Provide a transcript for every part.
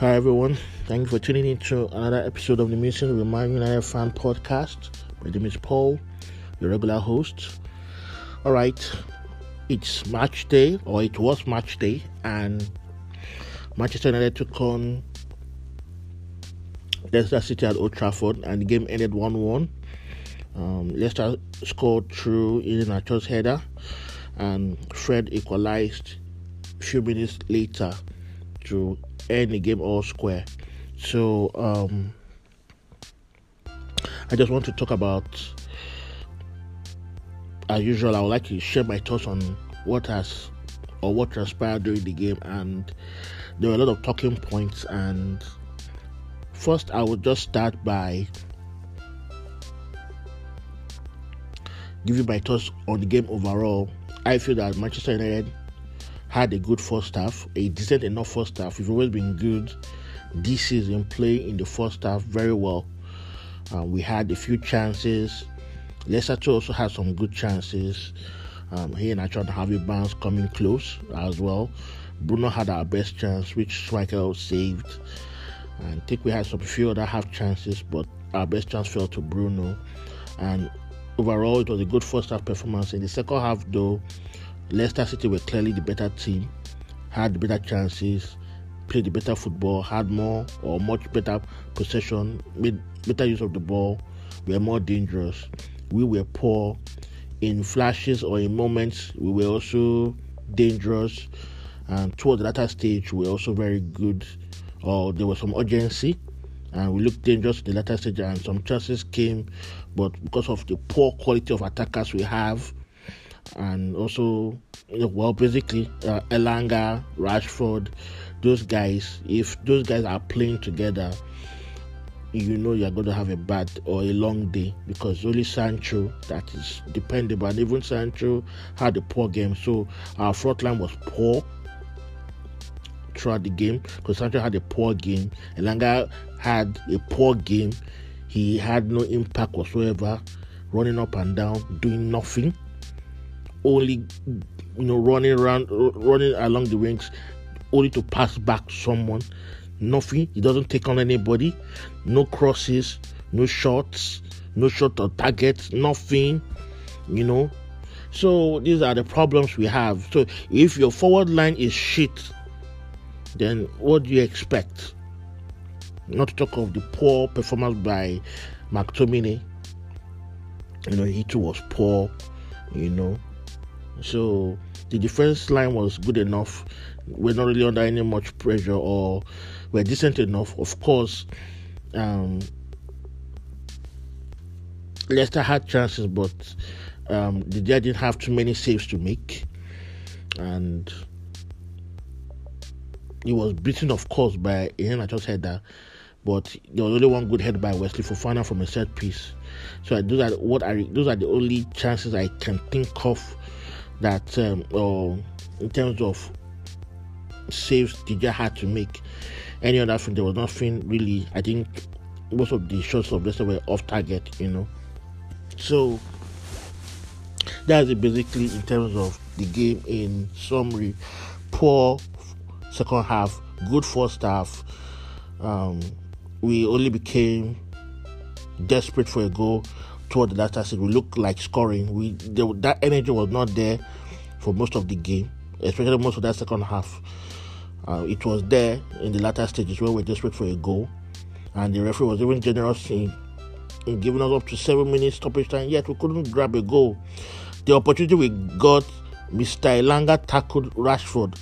Hi everyone, thank you for tuning in to another episode of the Missing Remind United Fan Podcast. My name is Paul, your regular host. All right, it's match day, or it was match day, and Manchester United took on Leicester City at Old Trafford, and the game ended 1 1. Um, Leicester scored through Iheanacho's header, and Fred equalized a few minutes later to end the game all square. So um, I just want to talk about, as usual, I would like to share my thoughts on what has or what transpired during the game, and there were a lot of talking points. And first, I would just start by giving my thoughts on the game overall. I feel that Manchester United had a good first half, a decent enough first half. We've always been good this season, playing in the first half very well. Uh, we had a few chances. Leicester also had some good chances. Um, he and I tried to have a bounce coming close as well. Bruno had our best chance, which Schmeichel saved. And I think we had some few other half chances, but our best chance fell to Bruno. And overall, it was a good first half performance. In the second half, though, Leicester City were clearly the better team, had better chances, played the better football, had more or much better possession, made better use of the ball, were more dangerous. We were poor in flashes or in moments. We were also dangerous, and towards the latter stage, we were also very good. Or there was some urgency, and we looked dangerous in the latter stage, and some chances came, but because of the poor quality of attackers we have and also well basically uh, Elanga, Rashford, those guys. If those guys are playing together, you know you're going to have a bad or a long day because only Sancho that is dependable, and even Sancho had a poor game. So our front line was poor throughout the game because Sancho had a poor game. Elanga had a poor game. He had no impact whatsoever, running up and down, doing nothing only you know running around running along the wings only to pass back someone. Nothing. He doesn't take on anybody. No crosses no shots no shot on targets nothing you know. So these are the problems we have. So if your forward line is shit then what do you expect? Not to talk of the poor performance by McTominay you know he too was poor you know so the defense line was good enough. We're not really under any much pressure, or we're decent enough. Of course, um, Leicester had chances, but um, they didn't have too many saves to make, and he was beaten, of course, by Iheanacho's that, But there was only one good head by Wesley Fofana from a set piece. So those are what I those are the only chances I can think of that um, or in terms of saves DJ had to make. Any other thing, there was nothing really. I think most of the shots of Leicester were off target, you know. So that's basically in terms of the game in summary. Poor second half, good first half. Um, we only became desperate for a goal toward the latter stage. We looked like scoring. We that energy was not there for most of the game, especially most of that second half. Uh, it was there in the latter stages where we were desperate for a goal, and the referee was even generous in, in giving us up to seven minutes stoppage time. Yet we couldn't grab a goal. The opportunity we got, Mr. Elanga tackled Rashford,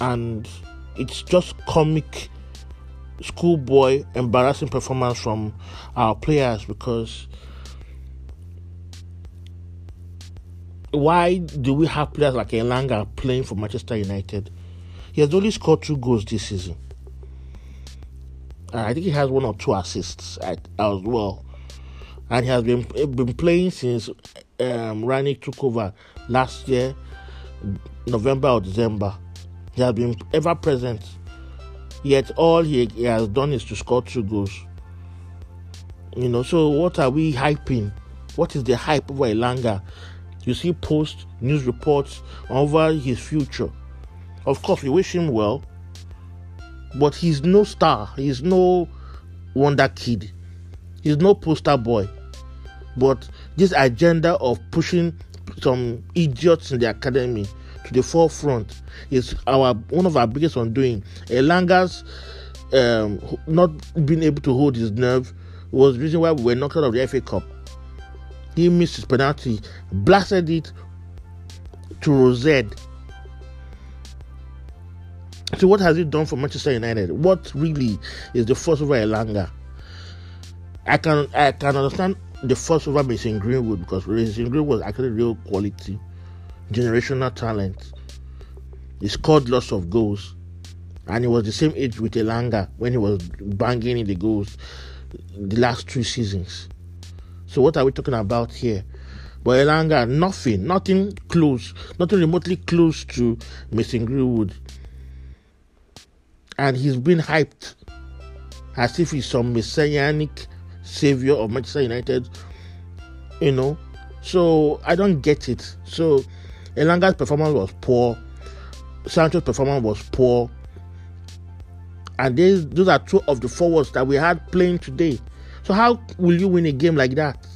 and it's just comic schoolboy embarrassing performance from our players because why do we have players like Elanga playing for Manchester United? He has only scored two goals this season. I think he has one or two assists as well. And he has been been playing since um, Rangnick took over last year, November or December. He has been ever present. Yet all he, he has done is to score two goals. You know, so what are we hyping? What is the hype over Elanga? You see posts, news reports over his future. Of course, we wish him well, but he's no star. He's no wonder kid. He's no poster boy. But this agenda of pushing some idiots in the academy to the forefront is our one of our biggest undoing. Elanga's um, not being able to hold his nerve was the reason why we were knocked out of the FA Cup. He missed his penalty, blasted it to Rosette. So what has he done for Manchester United? What really is the first over Elanga? I can I can understand the force over Mason Greenwood because Greenwood was actually real quality, generational talent. He scored lots of goals, and he was the same age with Elanga when he was banging in the goals the last two seasons. So what are we talking about here? But Elanga, nothing, nothing close, nothing remotely close to Mason Greenwood. And he's been hyped as if he's some messianic savior of Manchester United. You know, so I don't get it. So Elanga's performance was poor. Sancho's performance was poor. And these, those are two of the forwards that we had playing today. So how will you win a game like that?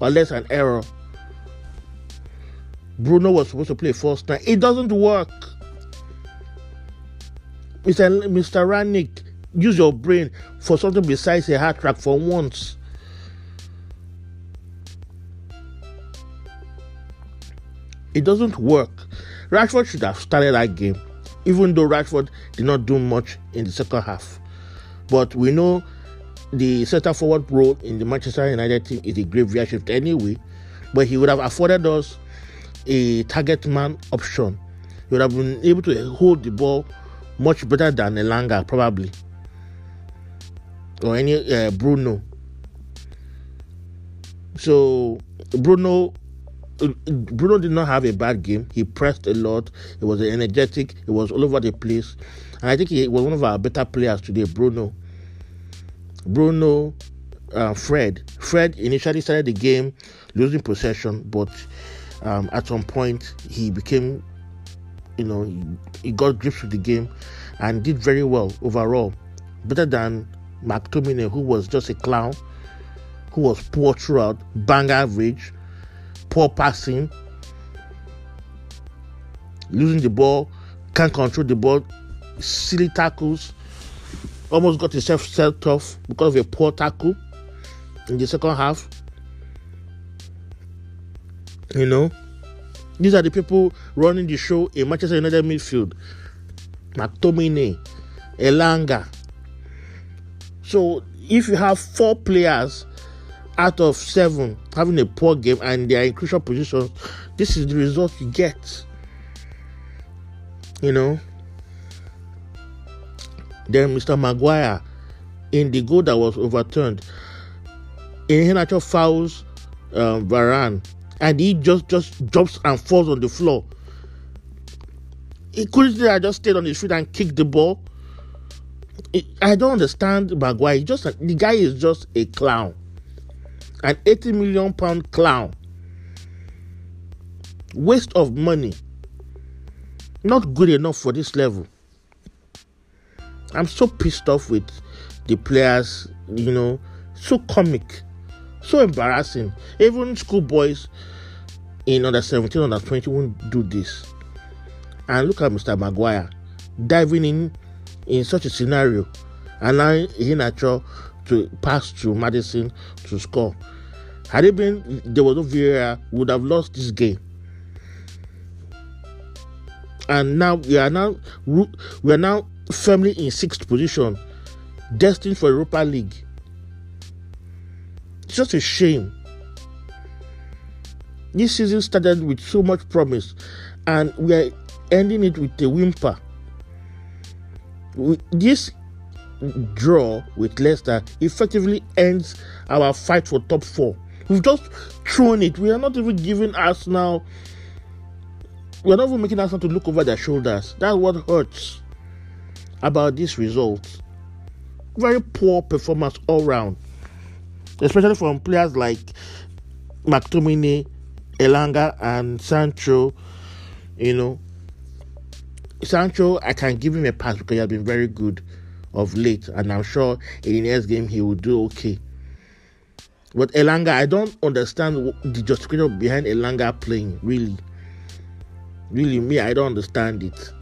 Unless an error. Bruno was supposed to play first time. It doesn't work. Mr. Mr. Rangnick, use your brain for something besides a hard track for once. It doesn't work. Rashford should have started that game, even though Rashford did not do much in the second half. But we know the centre forward role in the Manchester United team is a graveyard shift anyway. But he would have afforded us a target man option. He would have been able to hold the ball much better than Elanga, probably, or any uh, Bruno. So Bruno Bruno did not have a bad game. He pressed a lot. He was energetic. He was all over the place. And I think he was one of our better players today, Bruno. Bruno, uh, Fred. Fred initially started the game losing possession, but um, at some point he became, you know, he, he got grips with the game and did very well overall. Better than McTominay, who was just a clown, who was poor throughout, bang average poor passing, losing the ball, can't control the ball, silly tackles, almost got himself set off because of a poor tackle in the second half. You know, these are the people running the show in Manchester United midfield. McTominay, Elanga. So if you have four players out of seven having a poor game and they are in crucial positions, this is the result you get. You know. Then Mr. Maguire in the goal that was overturned. Iheanacho fouls um, Varane and he just just jumps and falls on the floor. He couldn't I just stayed on his feet and kicked the ball. I don't understand Maguire. He just the guy is just a clown an 80 million pound clown. Waste of money. Not good enough for this level. I'm so pissed off with the players, you know, so comic, so embarrassing. Even schoolboys in under 17, under 20 won't do this. And look at Mr. Maguire diving in in such a scenario, allowing Iheanacho to pass to Maddison to score. Had it been there was no VAR, we would have lost this game. And now we are now we are now firmly in sixth position, destined for Europa League. It's just a shame. This season started with so much promise, and we are ending it with a whimper. This draw with Leicester effectively ends our fight for top four. We've just thrown it. We are not even giving us now. We are not even making Arsenal to look over their shoulders. That's what hurts about this result. Very poor performance all round, especially from players like McTominay, Elanga, and Sancho. You know, Sancho, I can give him a pass because he has been very good of late, and I'm sure in the next game he will do okay. But Elanga, I don't understand the justification behind Elanga playing. Really, really, me, I don't understand it.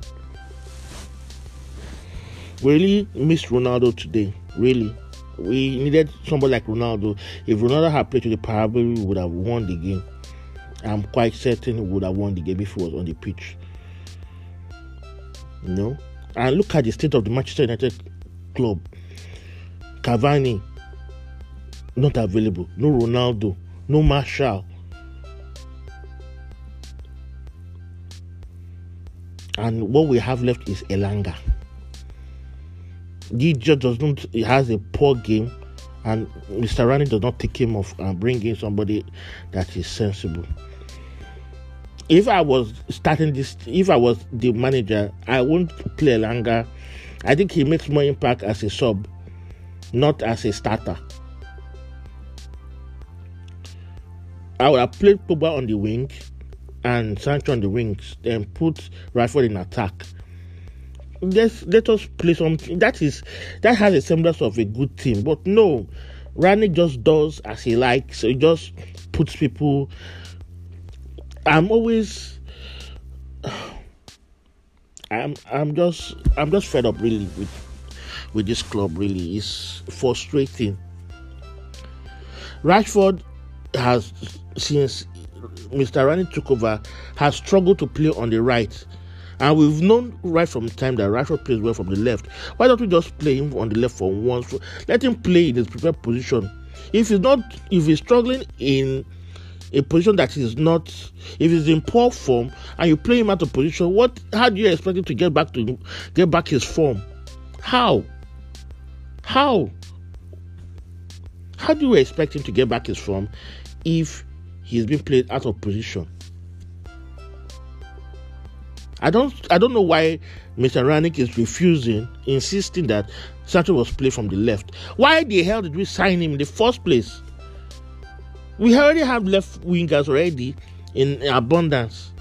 Really missed Ronaldo today. Really, we needed somebody like Ronaldo. If Ronaldo had played today, probably would have won the game. I'm quite certain he would have won the game if he was on the pitch. You know, and look at the state of the Manchester United club. Cavani not available. No Ronaldo. No Martial. And what we have left is Elanga. Just does not. He has a poor game, and Mr. Rani does not take him off and bring in somebody that is sensible. If I was starting this, if I was the manager, I won't play Elanga. I think he makes more impact as a sub, not as a starter. I would have played Pogba on the wing and Sancho on the wings, then put Rashford in attack. Let's let us play something that is that has a semblance of a good team, but no, Rani just does as he likes. So he just puts people. I'm always. I'm I'm just I'm just fed up really with with this club. Really, it's frustrating. Rashford has since Mr. Rani took over has struggled to play on the right. And we've known right from time that Rashford plays well from the left. Why don't we just play him on the left for once? Let him play in his prepared position. If he's not, if he's struggling in a position that is not, if he's in poor form and you play him out of position, what? How do you expect him to get back to get back his form? How? How? How do you expect him to get back his form if he's being played out of position. I don't I don't know why Mr. Rangnick is refusing, insisting that Sancho was played from the left. Why the hell did we sign him in the first place? We already have left wingers already in abundance.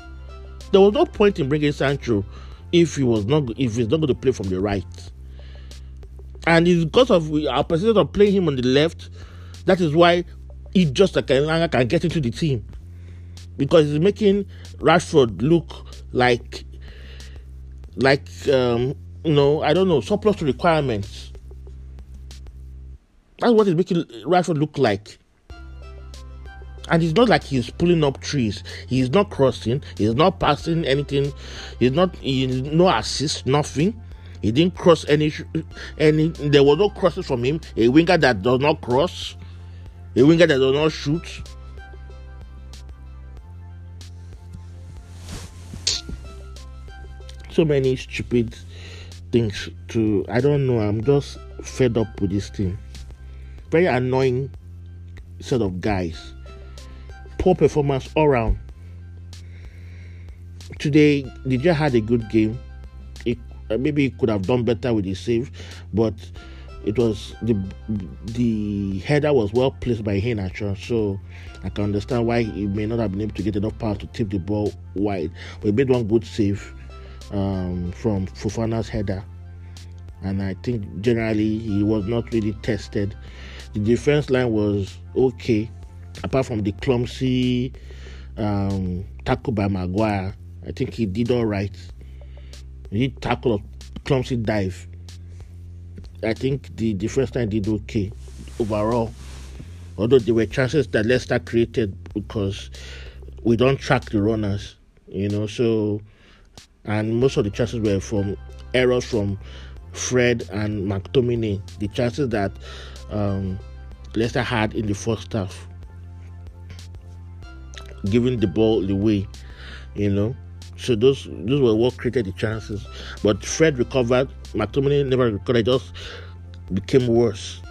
There was no point in bringing Sancho if he was not if he's not going to play from the right. And it's because of our persistence of playing him on the left, that is why it just like Elanga can get into the team because it's making Rashford look like like um, you know I don't know surplus to requirements. That's what it's making Rashford look like. And it's not like he's pulling up trees. He's not crossing. He's not passing anything. He's not. He's no assist. Nothing. He didn't cross any. Any. There was no crosses from him. A winger that does not cross a winger that does not shoot. So many stupid things to I don't know. I'm just fed up with this thing. Very annoying set of guys. Poor performance all around. Today, DJ had a good game. It, uh, maybe he could have done better with his save, but it was the the header was well placed by Iheanacho, so I can understand why he may not have been able to get enough power to tip the ball wide. But he made one good save um, from Fofana's header, and I think generally he was not really tested. The defense line was okay, apart from the clumsy um, tackle by Maguire. I think he did all right. He tackled a clumsy dive I think the, first time did okay overall. Although there were chances that Leicester created because we don't track the runners, you know, so and most of the chances were from errors from Fred and McTominay. The chances that um, Leicester had in the first half, giving the ball away, you know. So those those were what created the chances. But Fred recovered. McTominay never recovered. Just became worse.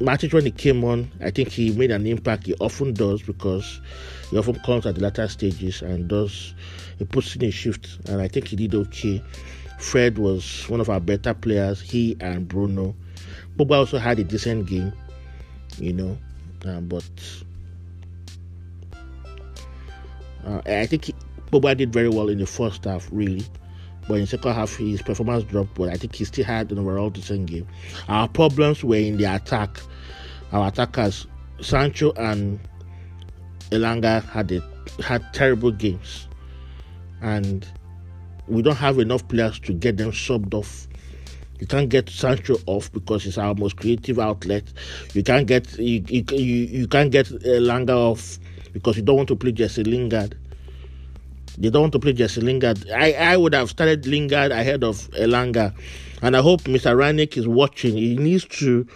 Matic when he came on, I think he made an impact. He often does because he often comes at the latter stages and does he puts in a shift. And I think he did okay. Fred was one of our better players. He and Bruno. Pogba also had a decent game, you know, um, but uh, I think he, Pogba did very well in the first half, really. But in second half his performance dropped. But I think he still had an overall decent game. Our problems were in the attack. Our attackers, Sancho and Elanga, had had terrible games, and we don't have enough players to get them subbed off. You can't get Sancho off because it's our most creative outlet. You can't get you you, you, you can't get Elanga off because you don't want to play Jesse Lingard. They don't want to play Jesse Lingard. I, I would have started Lingard ahead of Elanga. And I hope Mr. Rangnick is watching. He needs to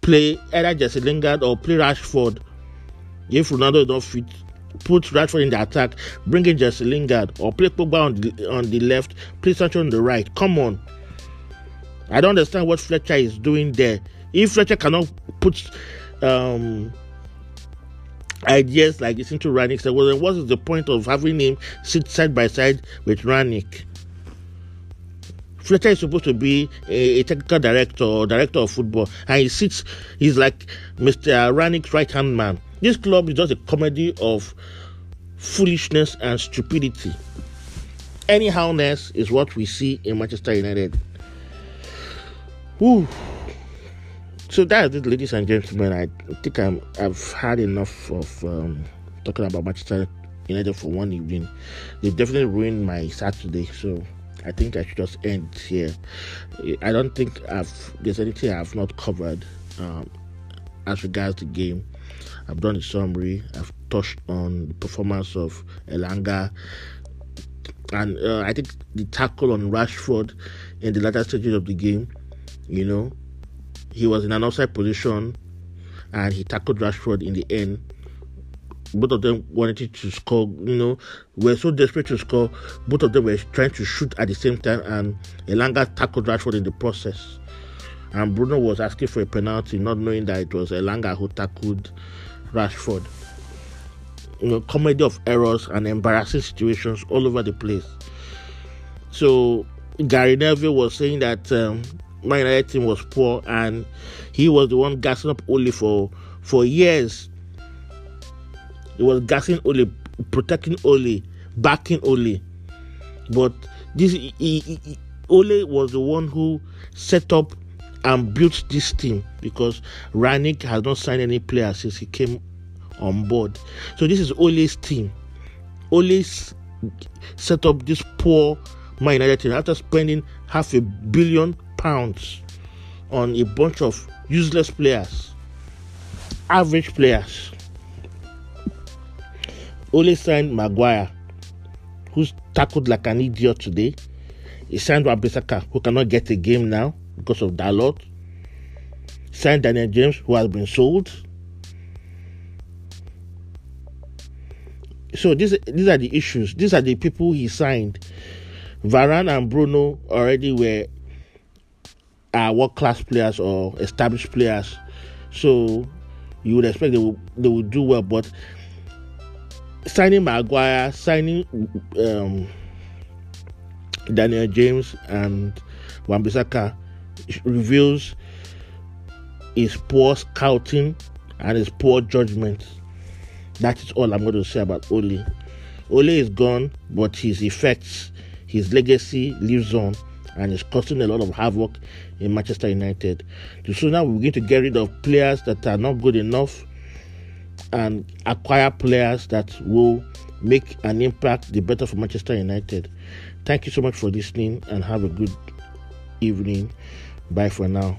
play either Jesse Lingard or play Rashford. If Ronaldo don't fit, put Rashford in the attack, bring in Jesse Lingard, or play Pogba on the, on the left, play Sancho on the right. Come on. I don't understand what Fletcher is doing there. If Fletcher cannot put um, ideas like this into Rangnick, so well, then what is the point of having him sit side by side with Rangnick? Fletcher is supposed to be a, a, technical director or director of football, and he sits, he's like Mr. Rangnick's right hand man. This club is just a comedy of foolishness and stupidity. Anyhowness is what we see in Manchester United. Whew. So that's it, ladies and gentlemen. I think I'm, I've had enough of um, talking about Manchester United for one evening. They've definitely ruined my Saturday, so I think I should just end here. I don't think I've there's anything I've not covered um, as regards the game. I've done a summary. I've touched on the performance of Elanga, and uh, I think the tackle on Rashford in the latter stages of the game. You know, he was in an offside position, and he tackled Rashford in the end. Both of them wanted to score. You know, were so desperate to score. Both of them were trying to shoot at the same time, and Elanga tackled Rashford in the process. And Bruno was asking for a penalty, not knowing that it was Elanga who tackled Rashford. You know, comedy of errors and embarrassing situations all over the place. So Gary Neville was saying that um, my United team was poor, and he was the one gassing up Ole for for years. He was gassing Ole, protecting Ole, backing Ole. But this he, he, Ole was the one who set up and built this team because Rangnick has not signed any players since he came on board. So this is Ole's team. Ole's set up this poor Man United team after spending half a billion pounds on a bunch of useless players, average players. Ole signed Maguire, who's tackled like an idiot today. He signed Wan-Bissaka, who cannot get a game now because of Dalot. Signed Daniel James, who has been sold. So these these are the issues. These are the people he signed. Varane and Bruno already were uh, world class players or established players, so you would expect they will they will do well. But signing Maguire, signing um, Daniel James and Wan-Bissaka reveals his poor scouting and his poor judgment. That is all I'm going to say about Ole. Ole is gone, but his effects, his legacy lives on and it's causing a lot of havoc in Manchester United. The sooner we begin to get rid of players that are not good enough and acquire players that will make an impact, the better for Manchester United. Thank you so much for listening and have a good evening. Bye for now.